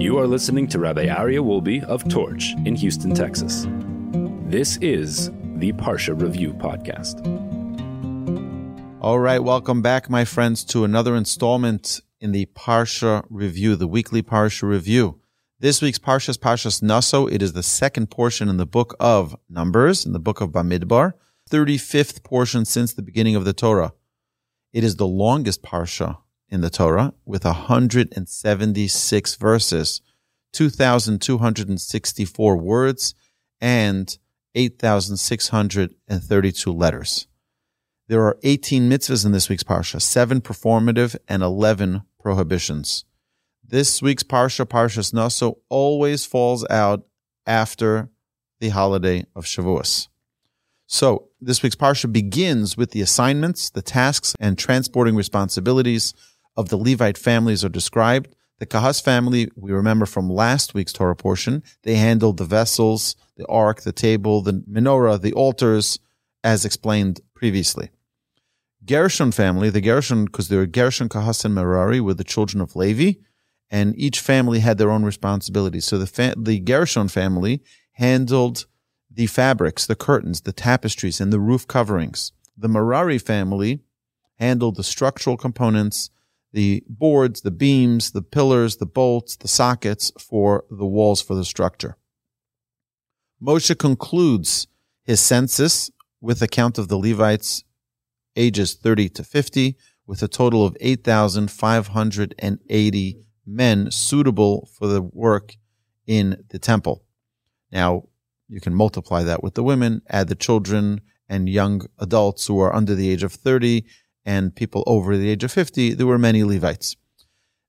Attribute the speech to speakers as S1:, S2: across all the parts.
S1: You are listening to Rabbi Aryeh Wolbe of Torch in Houston, Texas. This is the Parsha Review Podcast.
S2: All right, welcome back, my friends, to another installment in the Parsha Review, the weekly Parsha Review. This week's Parsha is Parshas Nasso. It is the second portion in the book of Numbers, in the book of Bamidbar, 35th portion since the beginning of the Torah. It is the longest Parsha in the Torah with 176 verses, 2,264 words, and 8,632 letters. There are 18 mitzvahs in this week's Parsha, seven performative and 11 prohibitions. This week's Parsha, Parshas Nasso, always falls out after the holiday of Shavuos. So this week's Parsha begins with the assignments, the tasks, and transporting responsibilities of the Levite families are described. The Kahas family, we remember from last week's Torah portion, they handled the vessels, the ark, the table, the menorah, the altars, as explained previously. Gershon family, the Gershon, because they were Gershon, Kahas, and Merari, were the children of Levi, and each family had their own responsibilities. So the fa- the Gershon family handled the fabrics, the curtains, the tapestries, and the roof coverings. The Merari family handled the structural components, the boards, the beams, the pillars, the bolts, the sockets for the walls for the structure. Moshe concludes his census with a count of the Levites ages 30 to 50 with a total of 8,580 men suitable for the work in the temple. Now, you can multiply that with the women, add the children and young adults who are under the age of 30 and people over the age of 50, there were many Levites.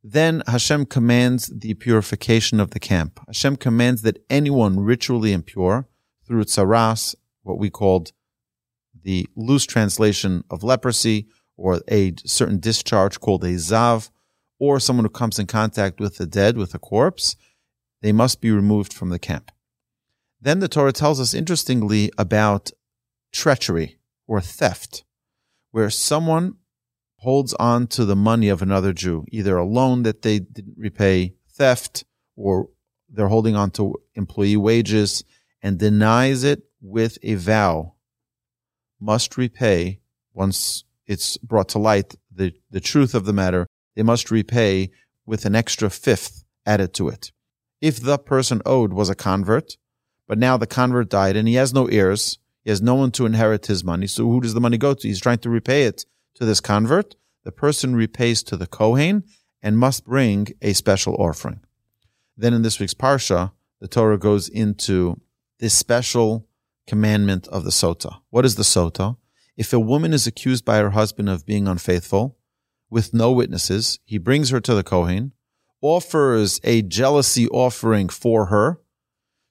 S2: Then Hashem commands the purification of the camp. Hashem commands that anyone ritually impure through tsaras, what we called the loose translation of leprosy, or a certain discharge called a zav, or someone who comes in contact with the dead, with a corpse, they must be removed from the camp. Then the Torah tells us interestingly about treachery or theft where someone holds on to the money of another Jew, either a loan that they didn't repay, theft, or they're holding on to employee wages and denies it with a vow, must repay once it's brought to light the, the truth of the matter, they must repay with an extra fifth added to it. If the person owed was a convert, but now the convert died and he has no heirs, he has no one to inherit his money. So who does the money go to? He's trying to repay it to this convert. The person repays to the Kohen and must bring a special offering. Then in this week's Parsha, the Torah goes into this special commandment of the Sota. What is the Sota? If a woman is accused by her husband of being unfaithful with no witnesses, he brings her to the Kohen, offers a jealousy offering for her,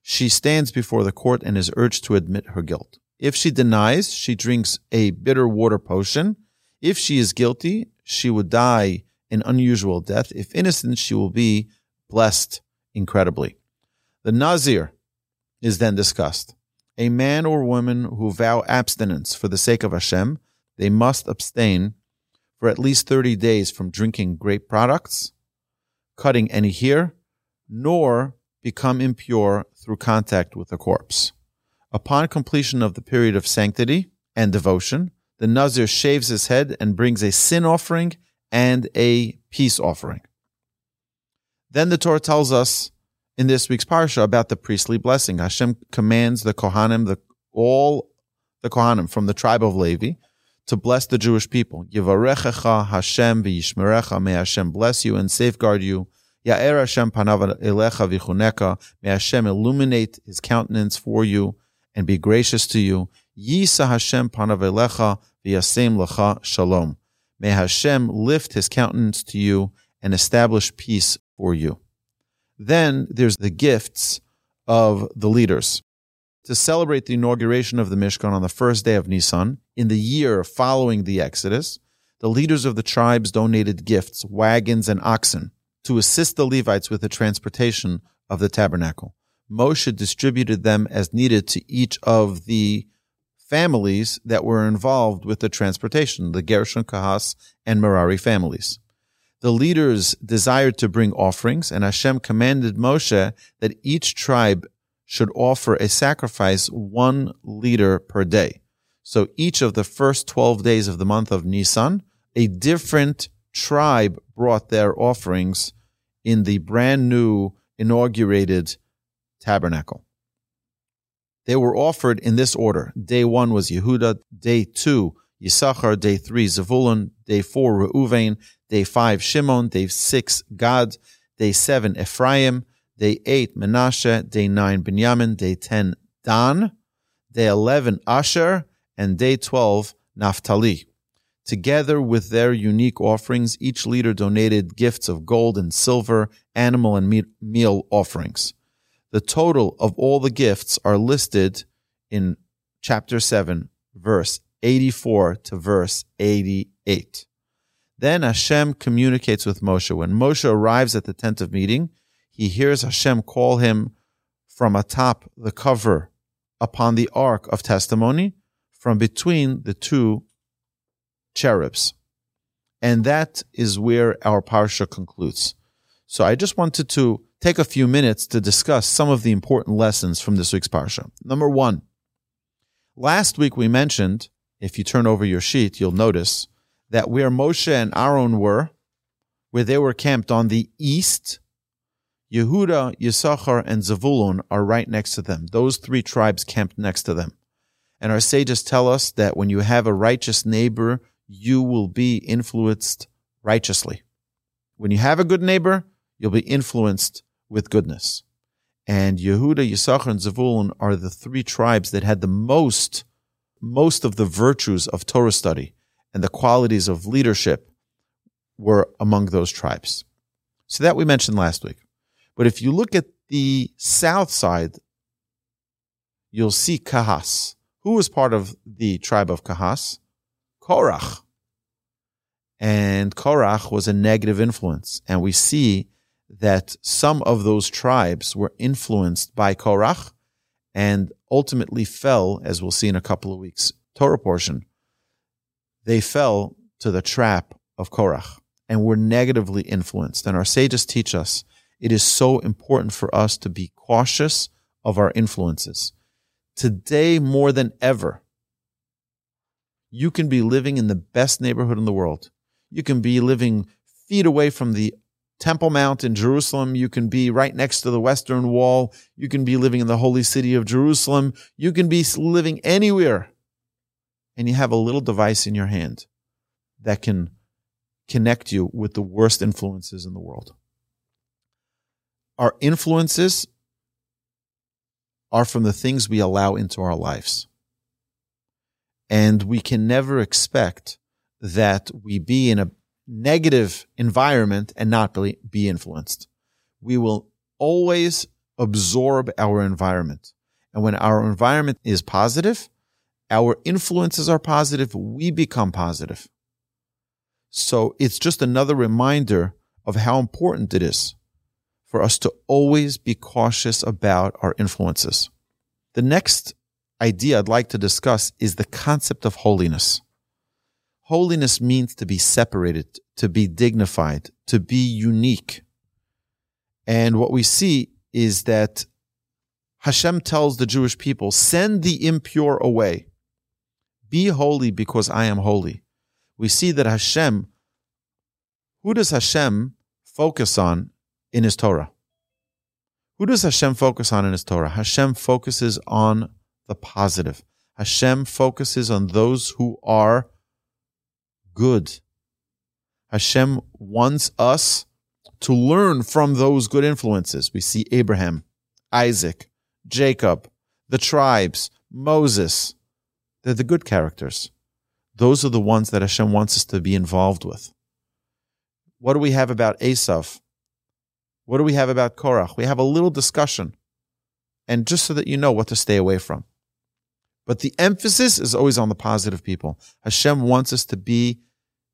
S2: she stands before the court and is urged to admit her guilt. If she denies, she drinks a bitter water potion. If she is guilty, she would die an unusual death. If innocent, she will be blessed incredibly. The Nazir is then discussed. A man or woman who vow abstinence for the sake of Hashem, they must abstain for at least 30 days from drinking grape products, cutting any hair, nor become impure through contact with a corpse. Upon completion of the period of sanctity and devotion, the Nazir shaves his head and brings a sin offering and a peace offering. Then the Torah tells us in this week's parsha about the priestly blessing. Hashem commands the Kohanim, the, all the Kohanim from the tribe of Levi, to bless the Jewish people. Yivarechecha Hashem v'yishmerecha. May Hashem bless you and safeguard you. Ya'er Hashem panav elecha v'chuneka. May Hashem illuminate His countenance for you and be gracious to you. Yisa Hashem panav elecha v'yasem lecha shalom. May Hashem lift His countenance to you and establish peace for you. Then there's the gifts of the leaders. To celebrate the inauguration of the Mishkan on the first day of Nisan, in the year following the Exodus, the leaders of the tribes donated gifts, wagons, and oxen to assist the Levites with the transportation of the tabernacle. Moshe distributed them as needed to each of the families that were involved with the transportation, the Gershon, Kahas, and Merari families. The leaders desired to bring offerings, and Hashem commanded Moshe that each tribe should offer a sacrifice one leader per day. So each of the first 12 days of the month of Nisan, a different tribe brought their offerings in the brand new inaugurated tabernacle. They were offered in this order. Day one was Yehuda, day two, Yisachar, day three, Zevulun, day four, Reuven, day five, Shimon, day six, Gad, day seven, Ephraim, day eight, Menashe, day nine, Binyamin, day 10, Dan, day 11, Asher, and day 12, Naphtali. Together with their unique offerings, each leader donated gifts of gold and silver, animal and meal offerings. The total of all the gifts are listed in chapter 7, verse 84 to verse 88. Then Hashem communicates with Moshe. When Moshe arrives at the tent of meeting, he hears Hashem call him from atop the cover upon the ark of testimony from between the two cherubs. And that is where our parsha concludes. So I just wanted to take a few minutes to discuss some of the important lessons from this week's parsha. Number one, last week we mentioned, if you turn over your sheet, you'll notice that where Moshe and Aaron were, where they were camped on the east, Yehuda, Yisachar, and Zavulun are right next to them. Those three tribes camped next to them. And our sages tell us that when you have a righteous neighbor, you will be influenced righteously. When you have a good neighbor, you'll be influenced with goodness. And Yehuda, Yisachar, and Zavulun are the three tribes that had the most, most of the virtues of Torah study and the qualities of leadership were among those tribes. So that we mentioned last week. But if you look at the south side, you'll see Kahas. Who was part of the tribe of Kahas? Korach. And Korach was a negative influence. And we see that some of those tribes were influenced by Korach and ultimately fell, as we'll see in a couple of weeks, Torah portion. They fell to the trap of Korach and were negatively influenced. And our sages teach us it is so important for us to be cautious of our influences. Today, more than ever, you can be living in the best neighborhood in the world. You can be living feet away from the Temple Mount in Jerusalem. You can be right next to the Western Wall. You can be living in the holy city of Jerusalem. You can be living anywhere. And you have a little device in your hand that can connect you with the worst influences in the world. Our influences are from the things we allow into our lives. And we can never expect that we be in a negative environment and not be influenced. We will always absorb our environment. And when our environment is positive, our influences are positive, we become positive. So it's just another reminder of how important it is for us to always be cautious about our influences. The next idea I'd like to discuss is the concept of holiness. Holiness means to be separated, to be dignified, to be unique. And what we see is that Hashem tells the Jewish people, send the impure away. Be holy because I am holy. We see that Hashem, who does Hashem focus on in his Torah? Who does Hashem focus on in his Torah? Hashem focuses on the positive. Hashem focuses on those who are good. Hashem wants us to learn from those good influences. We see Abraham, Isaac, Jacob, the tribes, Moses. They're the good characters. Those are the ones that Hashem wants us to be involved with. What do we have about Esav? What do we have about Korach? We have a little discussion. And just so that you know what to stay away from. But the emphasis is always on the positive people. Hashem wants us to be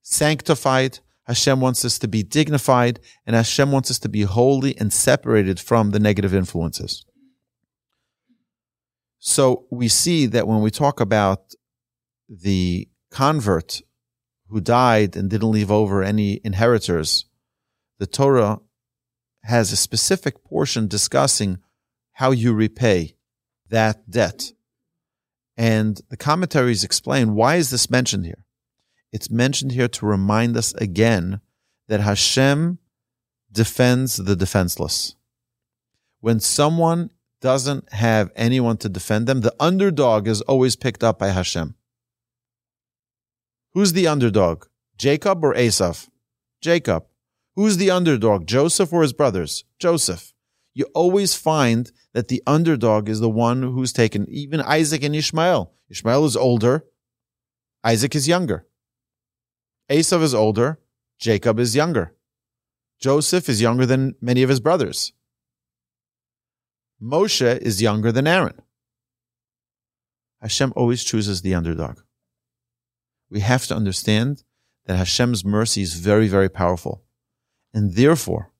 S2: sanctified. Hashem wants us to be dignified and Hashem wants us to be holy and separated from the negative influences. So we see that when we talk about the convert who died and didn't leave over any inheritors the Torah has a specific portion discussing how you repay that debt. And the commentaries explain why is this mentioned here? It's mentioned here to remind us again that Hashem defends the defenseless. When someone doesn't have anyone to defend them, the underdog is always picked up by Hashem. Who's the underdog? Jacob or Esav? Jacob. Who's the underdog? Joseph or his brothers? Joseph. You always find that the underdog is the one who's taken, even Isaac and Ishmael. Ishmael is older, Isaac is younger. Esav is older, Jacob is younger. Joseph is younger than many of his brothers. Moshe is younger than Aaron. Hashem always chooses the underdog. We have to understand that Hashem's mercy is very, very powerful. And therefore,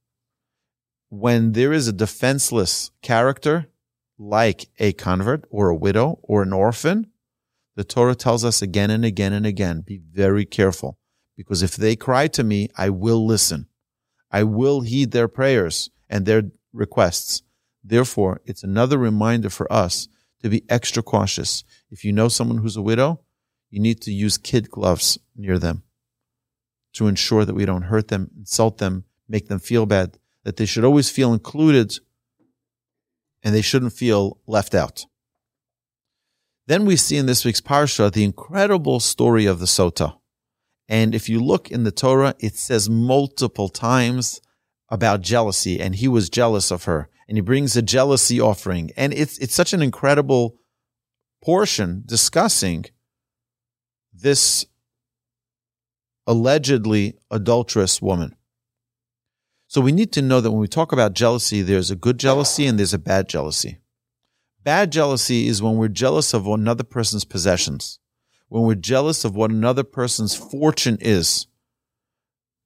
S2: when there is a defenseless character, like a convert or a widow or an orphan, the Torah tells us again and again and again, be very careful. Because if they cry to me, I will listen. I will heed their prayers and their requests. Therefore, it's another reminder for us to be extra cautious. If you know someone who's a widow, you need to use kid gloves near them to ensure that we don't hurt them, insult them, make them feel bad, that they should always feel included and they shouldn't feel left out. Then we see in this week's Parsha the incredible story of the Sota. And if you look in the Torah, it says multiple times about jealousy, and he was jealous of her, and he brings a jealousy offering. And it's, it's such an incredible portion discussing this allegedly adulterous woman. So we need to know that when we talk about jealousy, there's a good jealousy and there's a bad jealousy. Bad jealousy is when we're jealous of another person's possessions, when we're jealous of what another person's fortune is.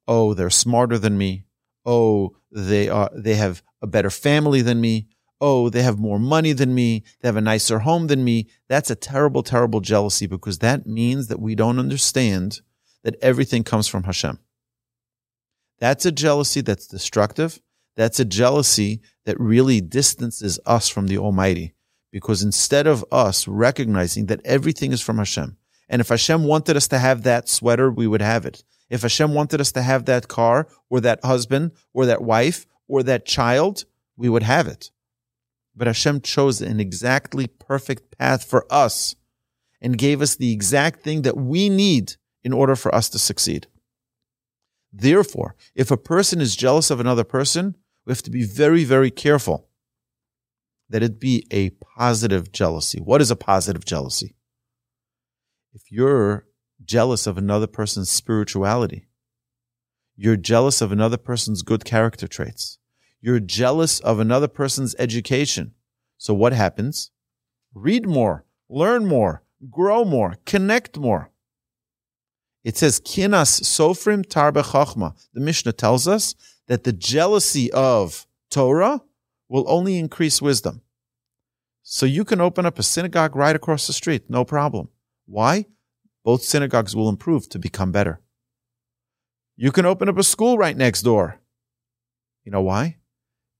S2: Oh, they're smarter than me. Oh, they are, they have a better family than me. Oh, they have more money than me. They have a nicer home than me. That's a terrible, terrible jealousy because that means that we don't understand that everything comes from Hashem. That's a jealousy that's destructive. That's a jealousy that really distances us from the Almighty. Because instead of us recognizing that everything is from Hashem, and if Hashem wanted us to have that sweater, we would have it. If Hashem wanted us to have that car, or that husband, or that wife, or that child, we would have it. But Hashem chose an exactly perfect path for us and gave us the exact thing that we need in order for us to succeed. Therefore, if a person is jealous of another person, we have to be very, very careful that it be a positive jealousy. What is a positive jealousy? If you're jealous of another person's spirituality, you're jealous of another person's good character traits, you're jealous of another person's education. So what happens? Read more, learn more, grow more, connect more. It says kinas sofrim tarbe chachma. The Mishnah tells us that the jealousy of Torah will only increase wisdom. So you can open up a synagogue right across the street, no problem. Why? Both synagogues will improve to become better. You can open up a school right next door. You know why?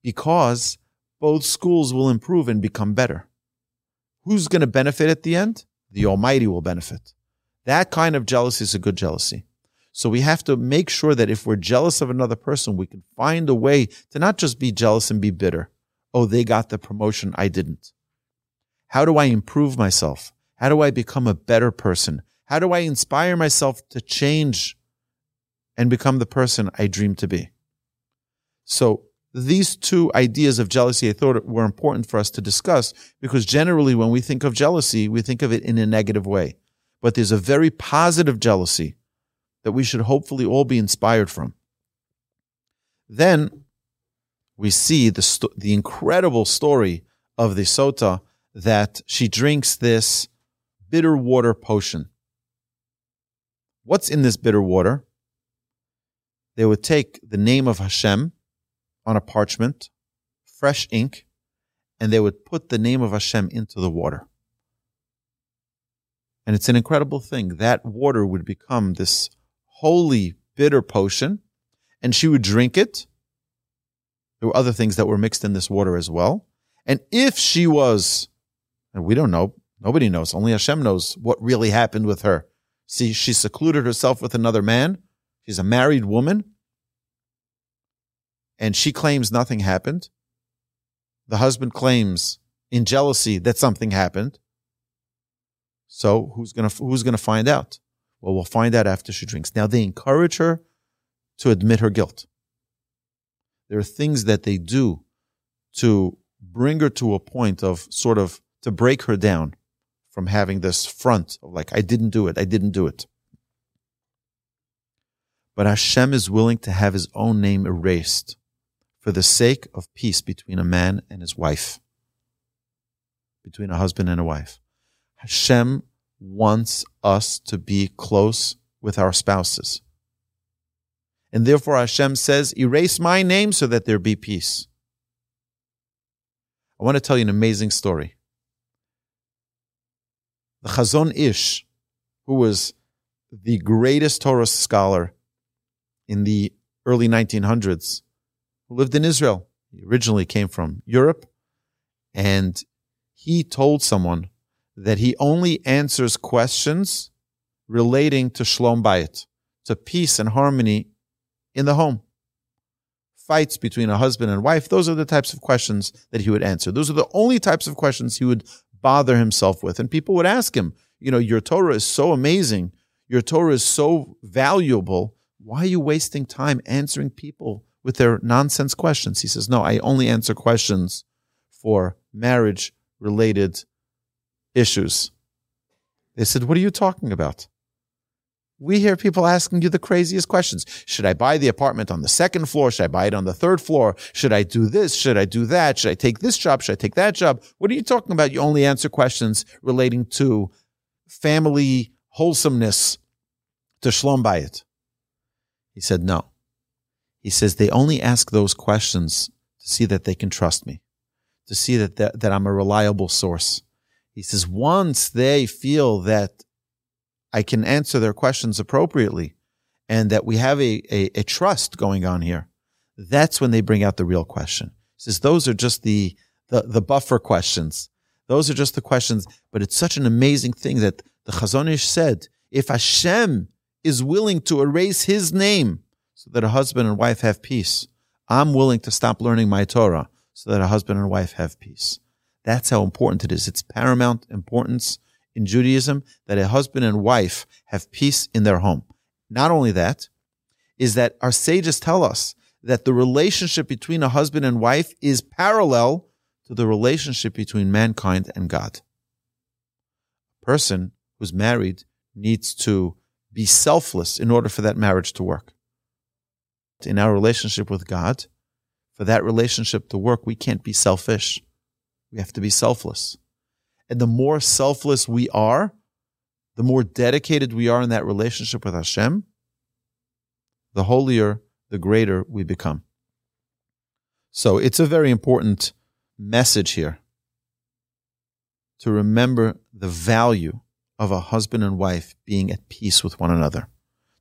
S2: Because both schools will improve and become better. Who's going to benefit at the end? The Almighty will benefit. That kind of jealousy is a good jealousy. So we have to make sure that if we're jealous of another person, we can find a way to not just be jealous and be bitter. Oh, they got the promotion. I didn't. How do I improve myself? How do I become a better person? How do I inspire myself to change and become the person I dream to be? So these two ideas of jealousy I thought were important for us to discuss because generally when we think of jealousy, we think of it in a negative way but there's a very positive jealousy that we should hopefully all be inspired from. Then we see the, st- the incredible story of the Sota that she drinks this bitter water potion. What's in this bitter water? They would take the name of Hashem on a parchment, fresh ink, and they would put the name of Hashem into the water. And it's an incredible thing. That water would become this holy bitter potion. and she would drink it. There were other things that were mixed in this water as well. And if she was, and we don't know, nobody knows, only Hashem knows what really happened with her. See, she secluded herself with another man. She's a married woman. And she claims nothing happened. The husband claims in jealousy that something happened. So who's gonna who's gonna find out? Well, we'll find out after she drinks. Now they encourage her to admit her guilt. There are things that they do to bring her to a point of sort of to break her down from having this front of like, I didn't do it, I didn't do it. But Hashem is willing to have his own name erased for the sake of peace between a man and his wife, between a husband and a wife. Hashem wants us to be close with our spouses. And therefore Hashem says, erase my name so that there be peace. I want to tell you an amazing story. The Chazon Ish, who was the greatest Torah scholar in the early 1900s, who lived in Israel. He originally came from Europe, and he told someone that he only answers questions relating to shalom Bayit, to peace and harmony in the home. Fights between a husband and wife, those are the types of questions that he would answer. Those are the only types of questions he would bother himself with. And people would ask him, you know, your Torah is so amazing. Your Torah is so valuable. Why are you wasting time answering people with their nonsense questions? He says, no, I only answer questions for marriage related issues. They said, what are you talking about? We hear people asking you the craziest questions. Should I buy the apartment on the second floor? Should I buy it on the third floor? Should I do this? Should I do that? Should I take this job? Should I take that job? What are you talking about? You only answer questions relating to family wholesomeness to Shlom Bayit. He said, no. He says, they only ask those questions to see that they can trust me, to see that, that, that I'm a reliable source. He says, once they feel that I can answer their questions appropriately and that we have a, a, a trust going on here, that's when they bring out the real question. Says those are just the, the, the buffer questions. Those are just the questions, but it's such an amazing thing that the Chazon Ish said, if Hashem is willing to erase his name so that a husband and wife have peace, I'm willing to stop learning my Torah so that a husband and wife have peace. That's how important it is. It's paramount importance in Judaism that a husband and wife have peace in their home. Not only that, is that our sages tell us that the relationship between a husband and wife is parallel to the relationship between mankind and God. A person who's married needs to be selfless in order for that marriage to work. In our relationship with God, for that relationship to work, we can't be selfish. We have to be selfless. And the more selfless we are, the more dedicated we are in that relationship with Hashem, the holier, the greater we become. So it's a very important message here to remember the value of a husband and wife being at peace with one another,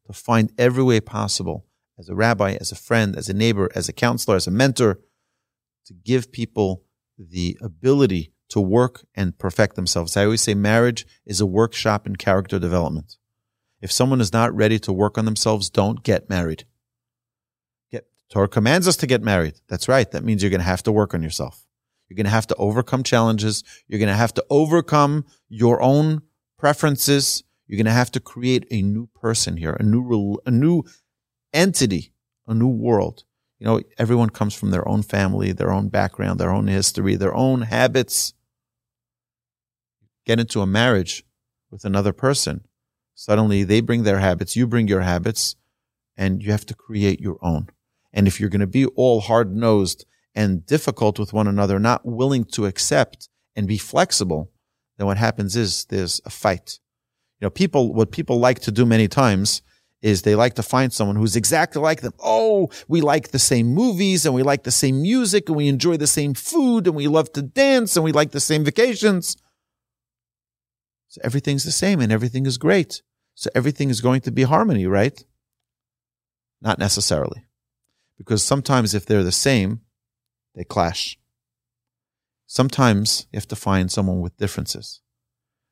S2: to find every way possible as a rabbi, as a friend, as a neighbor, as a counselor, as a mentor, to give people the ability to work and perfect themselves. I always say marriage is a workshop in character development. If someone is not ready to work on themselves, don't get married. Get Torah commands us to get married. That's right. That means you're going to have to work on yourself. You're going to have to overcome challenges. You're going to have to overcome your own preferences. You're going to have to create a new person here, a new, a new entity, a new world. You know, everyone comes from their own family, their own background, their own history, their own habits get into a marriage with another person, suddenly they bring their habits, you bring your habits, and you have to create your own. And if you're going to be all hard nosed and difficult with one another, not willing to accept and be flexible, then what happens is there's a fight. You know, people, what people like to do many times is they like to find someone who's exactly like them. Oh, we like the same movies and we like the same music and we enjoy the same food and we love to dance and we like the same vacations. So everything's the same and everything is great. So everything is going to be harmony, right? Not necessarily. because sometimes if they're the same, they clash. Sometimes you have to find someone with differences.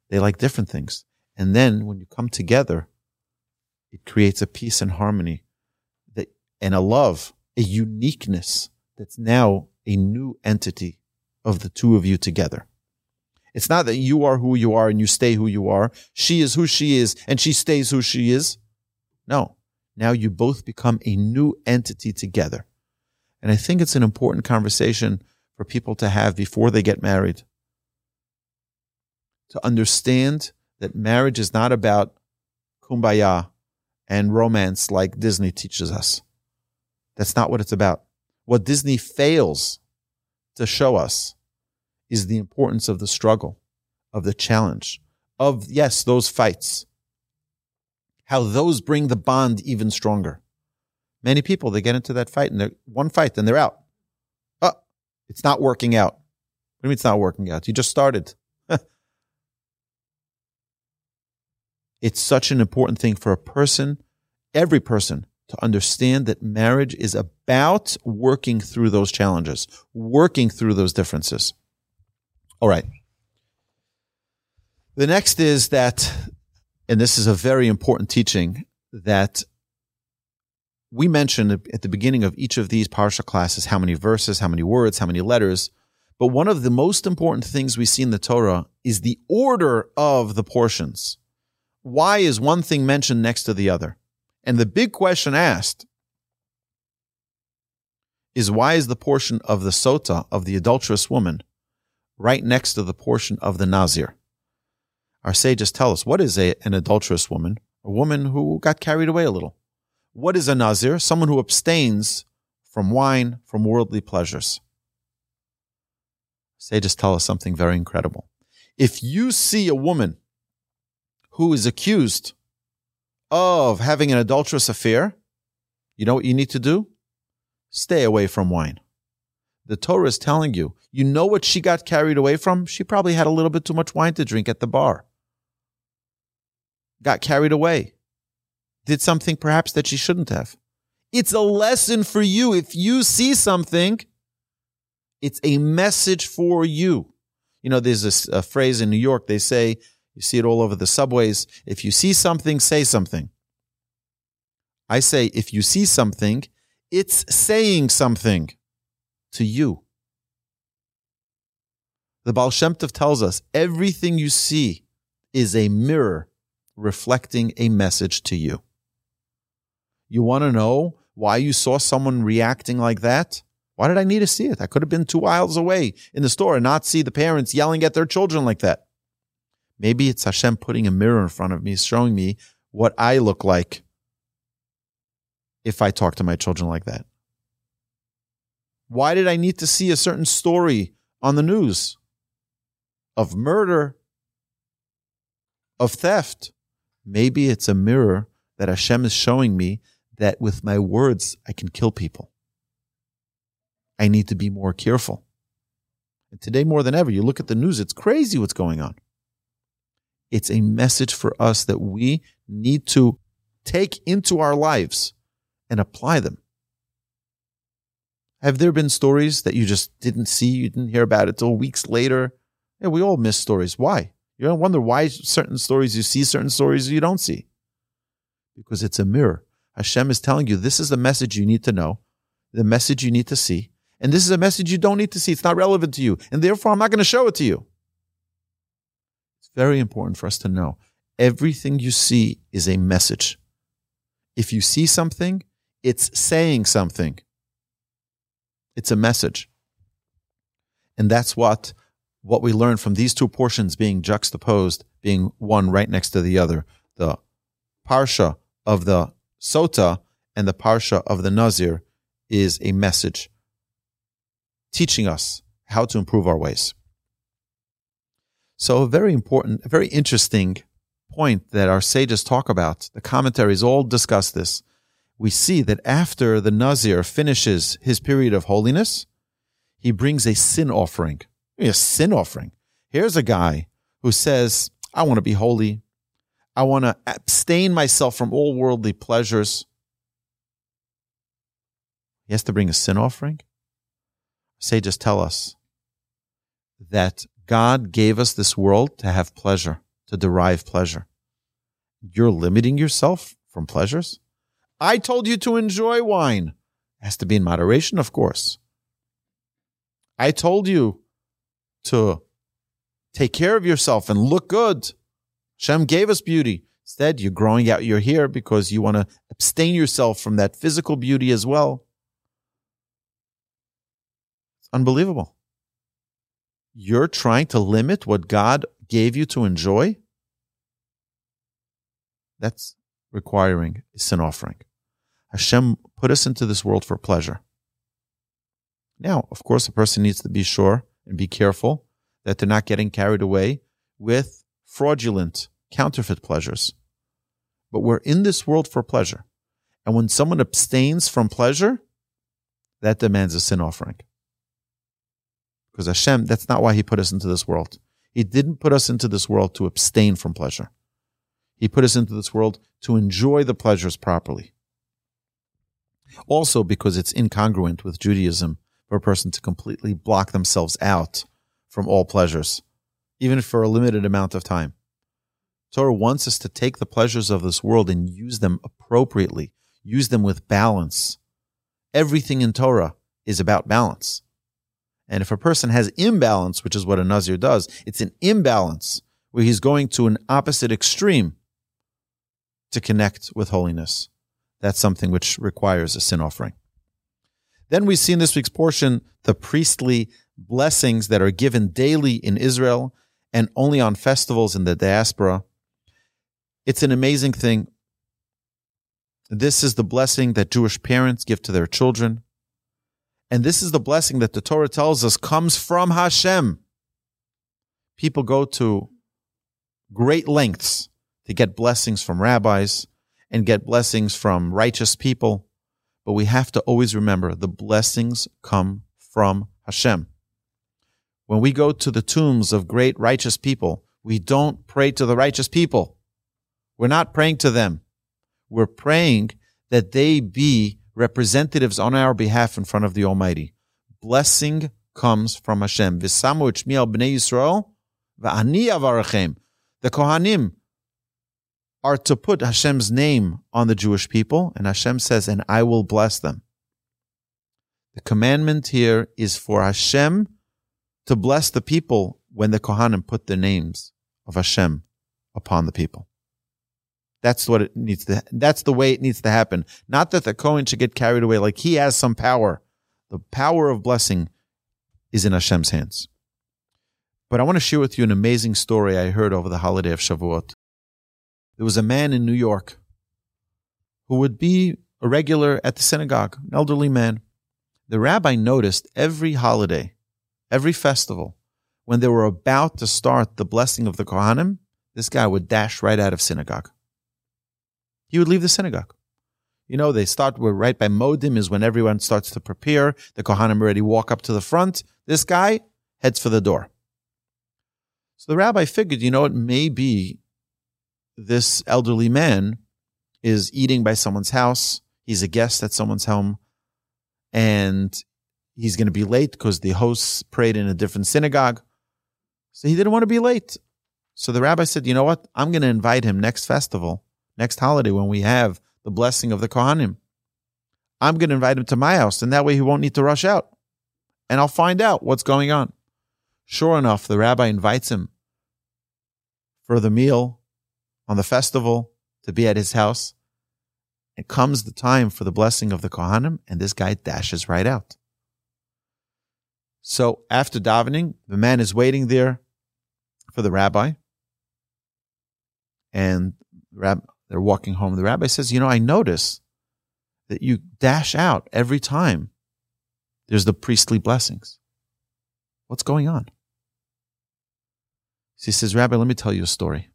S2: They like different things. And then when you come together, it creates a peace and harmony that, and a love, a uniqueness that's now a new entity of the two of you together. It's not that you are who you are and you stay who you are. She is who she is and she stays who she is. No. Now you both become a new entity together. And I think it's an important conversation for people to have before they get married. To understand that marriage is not about kumbaya and romance like Disney teaches us. That's not what it's about. What Disney fails to show us is the importance of the struggle, of the challenge, of, yes, those fights, how those bring the bond even stronger. Many people, they get into that fight and they're one fight and they're out. Oh, it's not working out. What do you mean it's not working out? You just started. it's such an important thing for a person, every person, to understand that marriage is about working through those challenges, working through those differences. All right. The next is that, and this is a very important teaching, that we mentioned at the beginning of each of these Parsha classes how many verses, how many words, how many letters. But one of the most important things we see in the Torah is the order of the portions. Why is one thing mentioned next to the other? And the big question asked is why is the portion of the sota of the adulterous woman right next to the portion of the Nazir. Our sages tell us what is a, an adulterous woman? A woman who got carried away a little. What is a Nazir? Someone who abstains from wine, from worldly pleasures. Sages tell us something very incredible. If you see a woman who is accused of having an adulterous affair, you know what you need to do? Stay away from wine the Torah is telling you, you know what she got carried away from? She probably had a little bit too much wine to drink at the bar. Got carried away. Did something perhaps that she shouldn't have. It's a lesson for you. If you see something, it's a message for you. You know, there's a, a phrase in New York, they say, you see it all over the subways. If you see something, say something. I say, if you see something, it's saying something to you. The Baal Shem Tov tells us everything you see is a mirror reflecting a message to you. You want to know why you saw someone reacting like that? Why did I need to see it? I could have been two aisles away in the store and not see the parents yelling at their children like that. Maybe it's Hashem putting a mirror in front of me, showing me what I look like if I talk to my children like that. Why did I need to see a certain story on the news of murder, of theft? Maybe it's a mirror that Hashem is showing me that with my words, I can kill people. I need to be more careful. And today, more than ever, you look at the news, it's crazy what's going on. It's a message for us that we need to take into our lives and apply them. Have there been stories that you just didn't see, you didn't hear about it till weeks later? Yeah, we all miss stories. Why? You don't wonder why certain stories you see, certain stories you don't see. Because it's a mirror. Hashem is telling you this is the message you need to know, the message you need to see, and this is a message you don't need to see. It's not relevant to you, and therefore I'm not going to show it to you. It's very important for us to know everything you see is a message. If you see something, it's saying something. It's a message. And that's what what we learn from these two portions being juxtaposed, being one right next to the other. The parsha of the sota and the parsha of the nazir is a message teaching us how to improve our ways. So a very important, a very interesting point that our sages talk about. The commentaries all discuss this we see that after the Nazir finishes his period of holiness, he brings a sin offering. A sin offering. Here's a guy who says, I want to be holy. I want to abstain myself from all worldly pleasures. he has to bring a sin offering. Sages tell us that God gave us this world to have pleasure, to derive pleasure. You're limiting yourself from pleasures? I told you to enjoy wine. It has to be in moderation, of course. I told you to take care of yourself and look good. Shem gave us beauty. Instead, you're growing out your hair because you want to abstain yourself from that physical beauty as well. It's unbelievable. You're trying to limit what God gave you to enjoy? That's requiring a sin offering. Hashem put us into this world for pleasure. Now, of course, a person needs to be sure and be careful that they're not getting carried away with fraudulent, counterfeit pleasures. But we're in this world for pleasure. And when someone abstains from pleasure, that demands a sin offering. Because Hashem, that's not why He put us into this world. He didn't put us into this world to abstain from pleasure. He put us into this world to enjoy the pleasures properly. Also, because it's incongruent with Judaism for a person to completely block themselves out from all pleasures, even for a limited amount of time. Torah wants us to take the pleasures of this world and use them appropriately, use them with balance. Everything in Torah is about balance. And if a person has imbalance, which is what a Nazir does, it's an imbalance where he's going to an opposite extreme to connect with holiness. That's something which requires a sin offering. Then we see in this week's portion the priestly blessings that are given daily in Israel and only on festivals in the diaspora. It's an amazing thing. This is the blessing that Jewish parents give to their children. And this is the blessing that the Torah tells us comes from Hashem. People go to great lengths to get blessings from rabbis and get blessings from righteous people. But we have to always remember the blessings come from Hashem. When we go to the tombs of great righteous people, we don't pray to the righteous people. We're not praying to them. We're praying that they be representatives on our behalf in front of the Almighty. Blessing comes from Hashem. The Kohanim are to put Hashem's name on the Jewish people, and Hashem says, and I will bless them. The commandment here is for Hashem to bless the people when the Kohanim put the names of Hashem upon the people. That's what it needs to, that's the way it needs to happen. Not that the Kohen should get carried away like he has some power. The power of blessing is in Hashem's hands. But I want to share with you an amazing story I heard over the holiday of Shavuot. There was a man in New York who would be a regular at the synagogue, an elderly man. The rabbi noticed every holiday, every festival, when they were about to start the blessing of the Kohanim, this guy would dash right out of synagogue. He would leave the synagogue. You know, they start right by Modim is when everyone starts to prepare. The Kohanim already walk up to the front. This guy heads for the door. So the rabbi figured, you know, it may be this elderly man is eating by someone's house. He's a guest at someone's home and he's going to be late because the hosts prayed in a different synagogue. So he didn't want to be late. So the rabbi said, you know what? I'm going to invite him next festival, next holiday when we have the blessing of the Kohanim. I'm going to invite him to my house and that way he won't need to rush out and I'll find out what's going on. Sure enough, the rabbi invites him for the meal on the festival to be at his house. It comes the time for the blessing of the Kohanim, and this guy dashes right out. So after davening, the man is waiting there for the rabbi, and they're walking home. The rabbi says, "You know, I notice that you dash out every time there's the priestly blessings. What's going on?" He says, "Rabbi, let me tell you a story."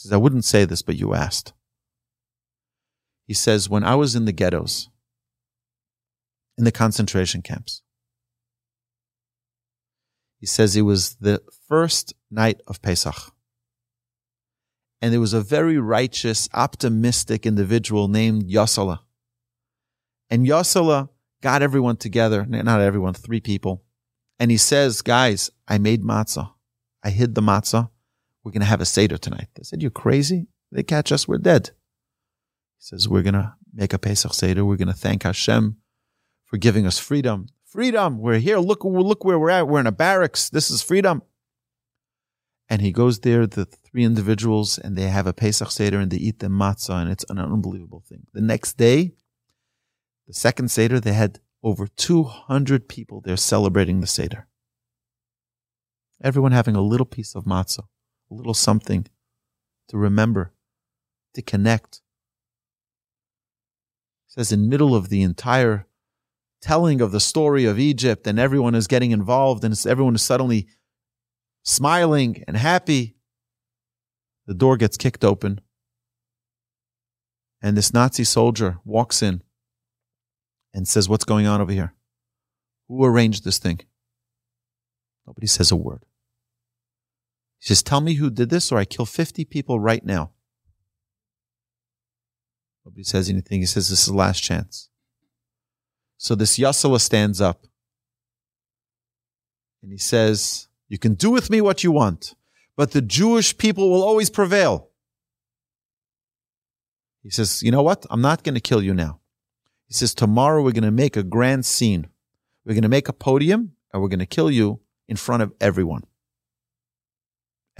S2: Says, I wouldn't say this, but you asked. He says, when I was in the ghettos, in the concentration camps, he says it was the first night of Pesach. And there was a very righteous, optimistic individual named Yosala. And Yosela got everyone together, not everyone, three people. And he says, guys, I made matzah. I hid the matzah. We're going to have a Seder tonight. They said, you're crazy. They catch us. We're dead. He says, we're going to make a Pesach Seder. We're going to thank Hashem for giving us freedom. Freedom. We're here. Look, look where we're at. We're in a barracks. This is freedom. And he goes there, the three individuals, and they have a Pesach Seder and they eat the matzah, and it's an unbelievable thing. The next day, the second Seder, they had over 200 people there celebrating the Seder. Everyone having a little piece of matzah, a little something to remember, to connect. It says in middle of the entire telling of the story of Egypt and everyone is getting involved and everyone is suddenly smiling and happy. The door gets kicked open and this Nazi soldier walks in and says, What's going on over here? Who arranged this thing? Nobody says a word. He says, Tell me who did this, or I kill 50 people right now. Nobody says anything. He says, This is the last chance. So this Yasala stands up and he says, You can do with me what you want, but the Jewish people will always prevail. He says, You know what? I'm not going to kill you now. He says, Tomorrow we're going to make a grand scene. We're going to make a podium and we're going to kill you in front of everyone.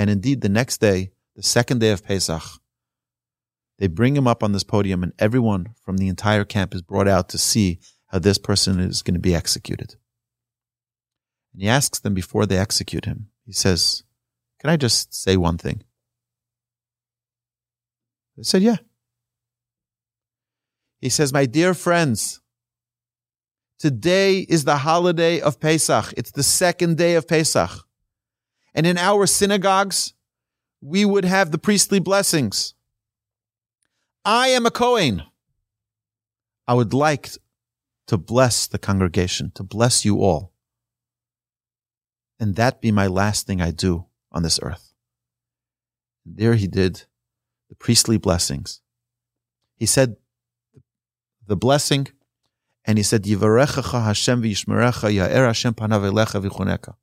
S2: And indeed, the next day, the second day of Pesach, they bring him up on this podium and everyone from the entire camp is brought out to see how this person is going to be executed. And he asks them before they execute him, he says, Can I just say one thing? They said, Yeah. He says, My dear friends, today is the holiday of Pesach. It's the second day of Pesach. And in our synagogues, we would have the priestly blessings. I am a Kohen. I would like to bless the congregation, to bless you all. And that be my last thing I do on this earth. And there he did the priestly blessings. He said, the blessing, and he said, Yivarechacha Hashem v'yishmerecha ya'er Hashem panav elecha v'choneka.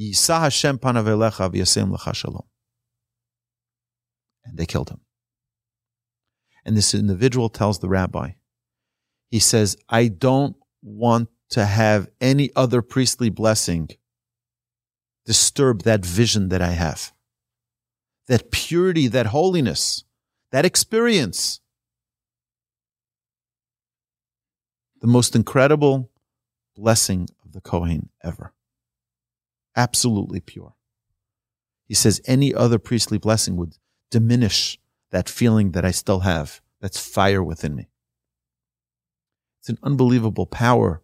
S2: Yisa Hashem panav elecha v'yasem lecha shalom. And they killed him. And this individual tells the rabbi, he says, I don't want to have any other priestly blessing disturb that vision that I have. That purity, that holiness, that experience. the most incredible blessing of the Kohen ever. Absolutely pure. He says any other priestly blessing would diminish that feeling that I still have. That's fire within me. It's an unbelievable power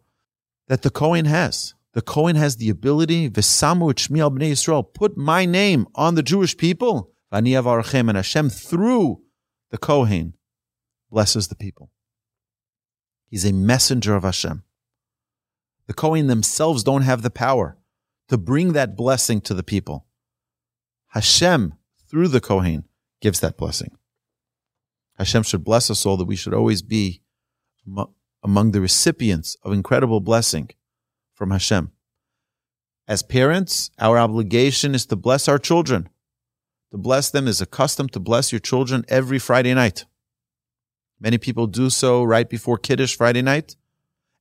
S2: that the Kohen has. The Kohen has the ability, V'samu Shmiel Bnei Yisrael, put my name on the Jewish people, and Hashem through the Kohen blesses the people. He's a messenger of Hashem. The Kohen themselves don't have the power to bring that blessing to the people. Hashem, through the Kohen, gives that blessing. Hashem should bless us all that we should always be among the recipients of incredible blessing from Hashem. As parents, our obligation is to bless our children. To bless them is a custom to bless your children every Friday night. Many people do so right before Kiddush Friday night.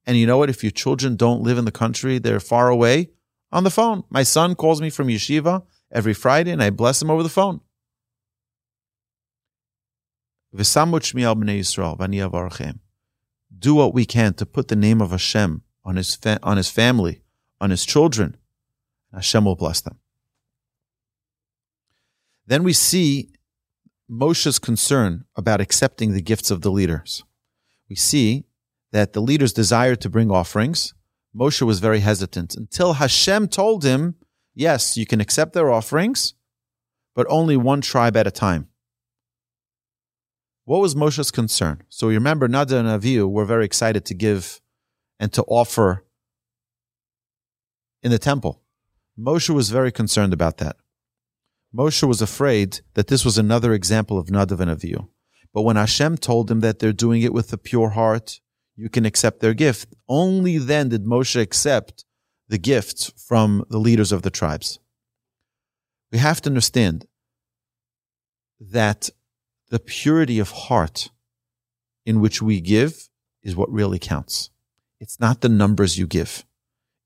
S2: And you know what? If your children don't live in the country, they're far away, on the phone. My son calls me from yeshiva every Friday and I bless him over the phone. Do what we can to put the name of Hashem on his, fa- on his family, on his children. Hashem will bless them. Then we see Moshe's concern about accepting the gifts of the leaders. We see that the leaders desire to bring offerings. Moshe was very hesitant until Hashem told him, yes, you can accept their offerings, but only one tribe at a time. What was Moshe's concern? So you remember Nadav and Avihu were very excited to give and to offer in the temple. Moshe was very concerned about that. Moshe was afraid that this was another example of Nadav and Avihu. But when Hashem told him that they're doing it with a pure heart, you can accept their gift. Only then did Moshe accept the gifts from the leaders of the tribes. We have to understand that the purity of heart in which we give is what really counts. It's not the numbers you give.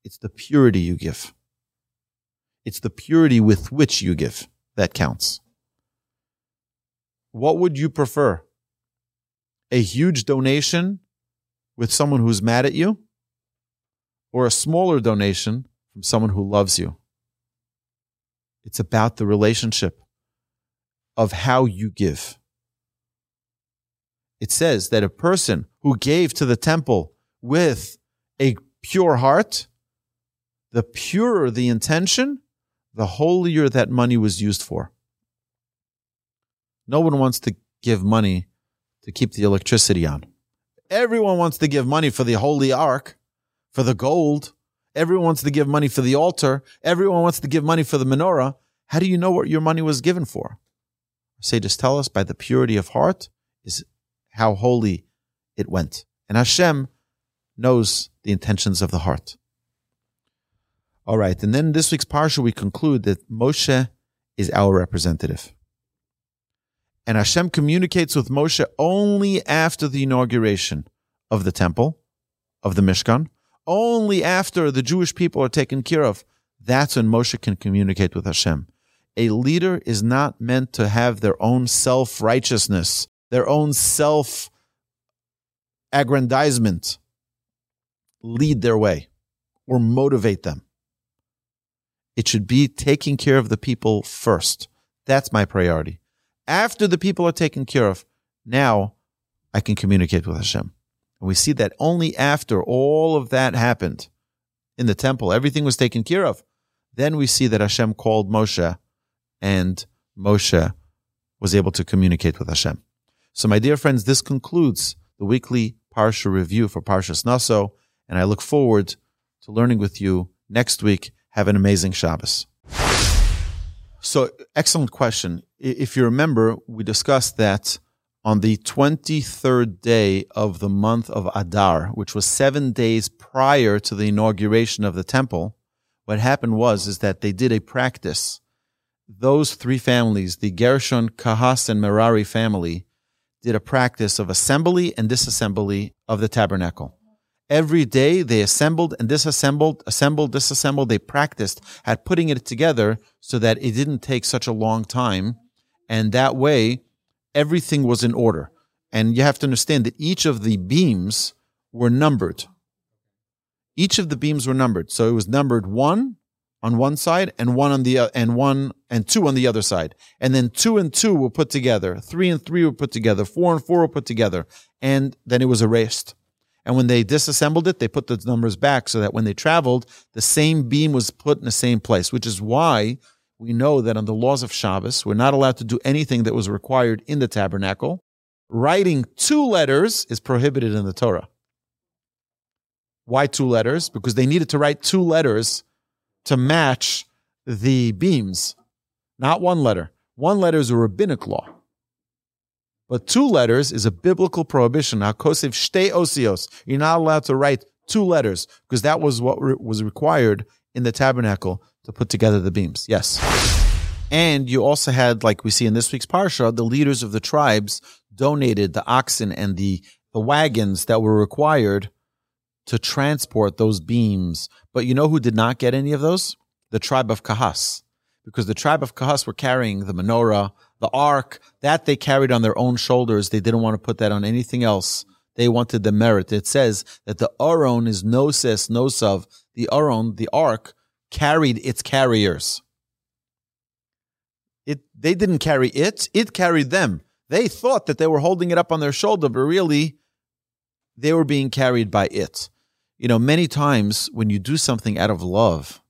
S2: It's the purity you give. It's the purity with which you give that counts. What would you prefer? A huge donation with someone who's mad at you or a smaller donation from someone who loves you? It's about the relationship of how you give. It says that a person who gave to the temple with a pure heart, the purer the intention, the holier that money was used for. No one wants to give money to keep the electricity on. Everyone wants to give money for the holy ark, for the gold. Everyone wants to give money for the altar. Everyone wants to give money for the menorah. How do you know what your money was given for? Just tell us by the purity of heart is how holy it went. And Hashem knows the intentions of the heart. All right. And then this week's parsha, we conclude that Moshe is our representative. And Hashem communicates with Moshe only after the inauguration of the temple, of the Mishkan, only after the Jewish people are taken care of. That's when Moshe can communicate with Hashem. A leader is not meant to have their own self righteousness, their own self aggrandizement lead their way or motivate them. It should be taking care of the people first. That's my priority. After the people are taken care of, now I can communicate with Hashem. And we see that only after all of that happened in the temple, everything was taken care of. Then we see that Hashem called Moshe and Moshe was able to communicate with Hashem. So, my dear friends, this concludes the weekly Parsha review for Parshas Nasso, and I look forward to learning with you next week. Have an amazing Shabbos. So, excellent question. If you remember, we discussed that on the 23rd day of the month of Adar, which was seven days prior to the inauguration of the temple, what happened was is that they did a practice. Those three families, the Gershon, Kahas, and Merari family, did a practice of assembly and disassembly of the tabernacle. Every day they assembled and disassembled, assembled, disassembled. They practiced at putting it together so that it didn't take such a long time. And that way, everything was in order. And you have to understand that each of the beams were numbered. Each of the beams were numbered. So it was numbered one on one side and one on the uh, and one and two on the other side. And then two and two were put together. Three and three were put together. Four and four were put together. And then it was erased. And when they disassembled it, they put the numbers back so that when they traveled, the same beam was put in the same place, which is why we know that on the laws of Shabbos, we're not allowed to do anything that was required in the tabernacle. Writing two letters is prohibited in the Torah. Why two letters? Because they needed to write two letters to match the beams, not one letter. One letter is a rabbinic law. But two letters is a biblical prohibition. Hakosev shte osios. You're not allowed to write two letters because that was what re- was required in the tabernacle to put together the beams. Yes. And you also had, like we see in this week's parsha, the leaders of the tribes donated the oxen and the, the wagons that were required to transport those beams. But you know who did not get any of those? The tribe of Kahas. Because the tribe of Kahas were carrying the menorah, the ark that they carried on their own shoulders. They didn't want to put that on anything else. They wanted the merit. It says that the Aron is Noses, Nosav. The Aron, the ark, carried its carriers. It, they didn't carry it, it carried them. They thought that they were holding it up on their shoulder, but really they were being carried by it. You know, many times when you do something out of love,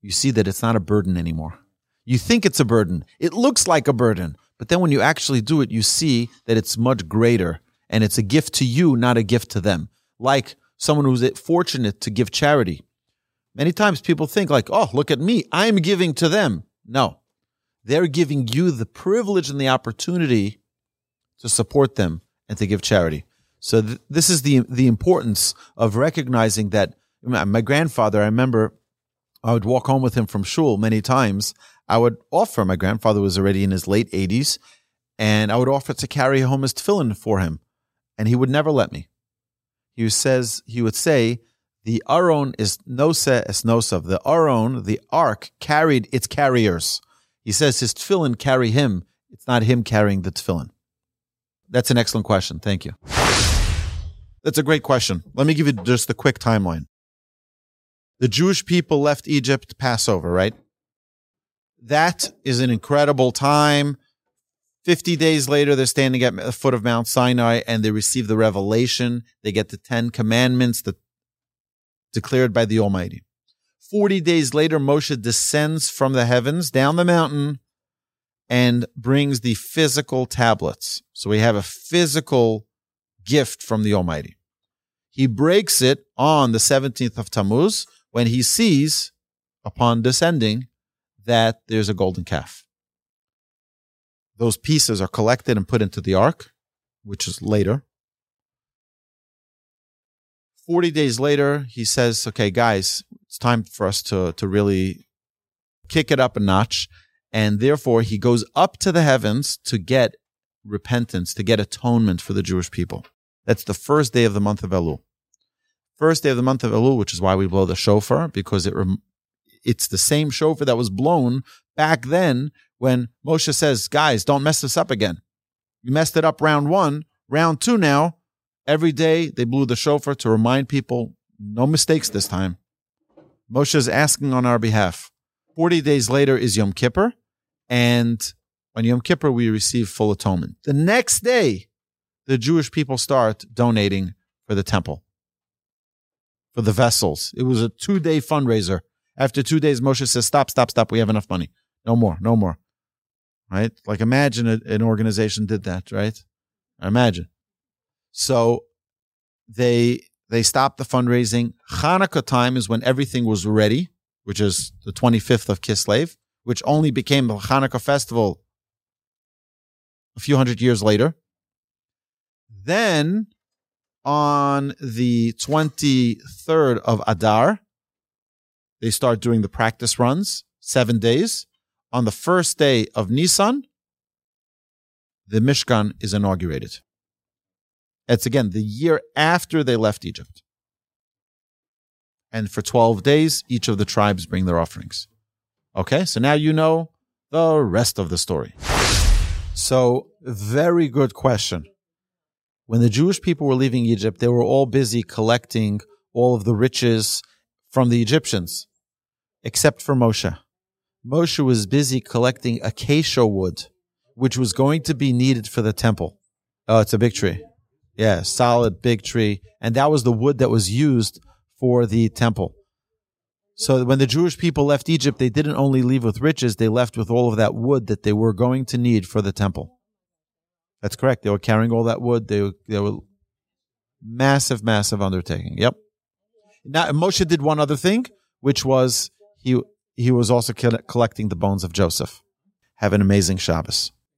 S2: you see that it's not a burden anymore. You think it's a burden. It looks like a burden. But then when you actually do it, you see that it's much greater and it's a gift to you, not a gift to them. Like someone who's fortunate to give charity. Many times people think like, oh, look at me. I'm giving to them. No, they're giving you the privilege and the opportunity to support them and to give charity. So th- this is the the importance of recognizing that my, my grandfather. I remember I would walk home with him from shul many times. I would offer. My grandfather was already in his late eighties, and I would offer to carry home his tefillin for him, and he would never let me. He says he would say the aron is nosa es nosav. The aron, the ark, carried its carriers. He says his tefillin carry him. It's not him carrying the tefillin. That's an excellent question. Thank you. That's a great question. Let me give you just a quick timeline. The Jewish people left Egypt Passover, right? That is an incredible time. 50 days later, they're standing at the foot of Mount Sinai and they receive the revelation. They get the 10 commandments that declared by the Almighty. 40 days later, Moshe descends from the heavens down the mountain and brings the physical tablets. So we have a physical gift from the Almighty. He breaks it on the 17th of Tammuz when he sees, upon descending, that there's a golden calf. Those pieces are collected and put into the ark, which is later. 40 days later, he says, okay, guys, it's time for us to, to really kick it up a notch. And therefore, he goes up to the heavens to get repentance, to get atonement for the Jewish people. That's the first day of the month of Elul. First day of the month of Elul, which is why we blow the shofar, because it rem- it's the same shofar that was blown back then when Moshe says, guys, don't mess this up again. You messed it up round one. Round two now, every day they blew the shofar to remind people, no mistakes this time. Moshe is asking on our behalf. 40 days later is Yom Kippur. And on Yom Kippur, we receive full atonement. The next day, the Jewish people start donating for the temple, for the vessels. It was a two day fundraiser. After two days, Moshe says, stop, stop, stop. We have enough money. No more, no more right? Like imagine a, an organization did that, right? Imagine. So they they stopped the fundraising. Hanukkah time is when everything was ready, which is the 25th of Kislev, which only became the Hanukkah festival a few hundred years later. Then on the 23rd of Adar, they start doing the practice runs, seven days on the first day of Nisan, the Mishkan is inaugurated. It's again the year after they left Egypt. And for 12 days, each of the tribes bring their offerings. Okay, so now you know the rest of the story. So, very good question. When the Jewish people were leaving Egypt, they were all busy collecting all of the riches from the Egyptians, except for Moshe. Moshe was busy collecting acacia wood, which was going to be needed for the temple. Oh, it's a big tree. Yeah, solid big tree. And that was the wood that was used for the temple. So when the Jewish people left Egypt, they didn't only leave with riches, they left with all of that wood that they were going to need for the temple. That's correct. They were carrying all that wood. They, they were massive, massive undertaking. Yep. Now, Moshe did one other thing, which was he was also collecting the bones of Joseph. Have an amazing Shabbos.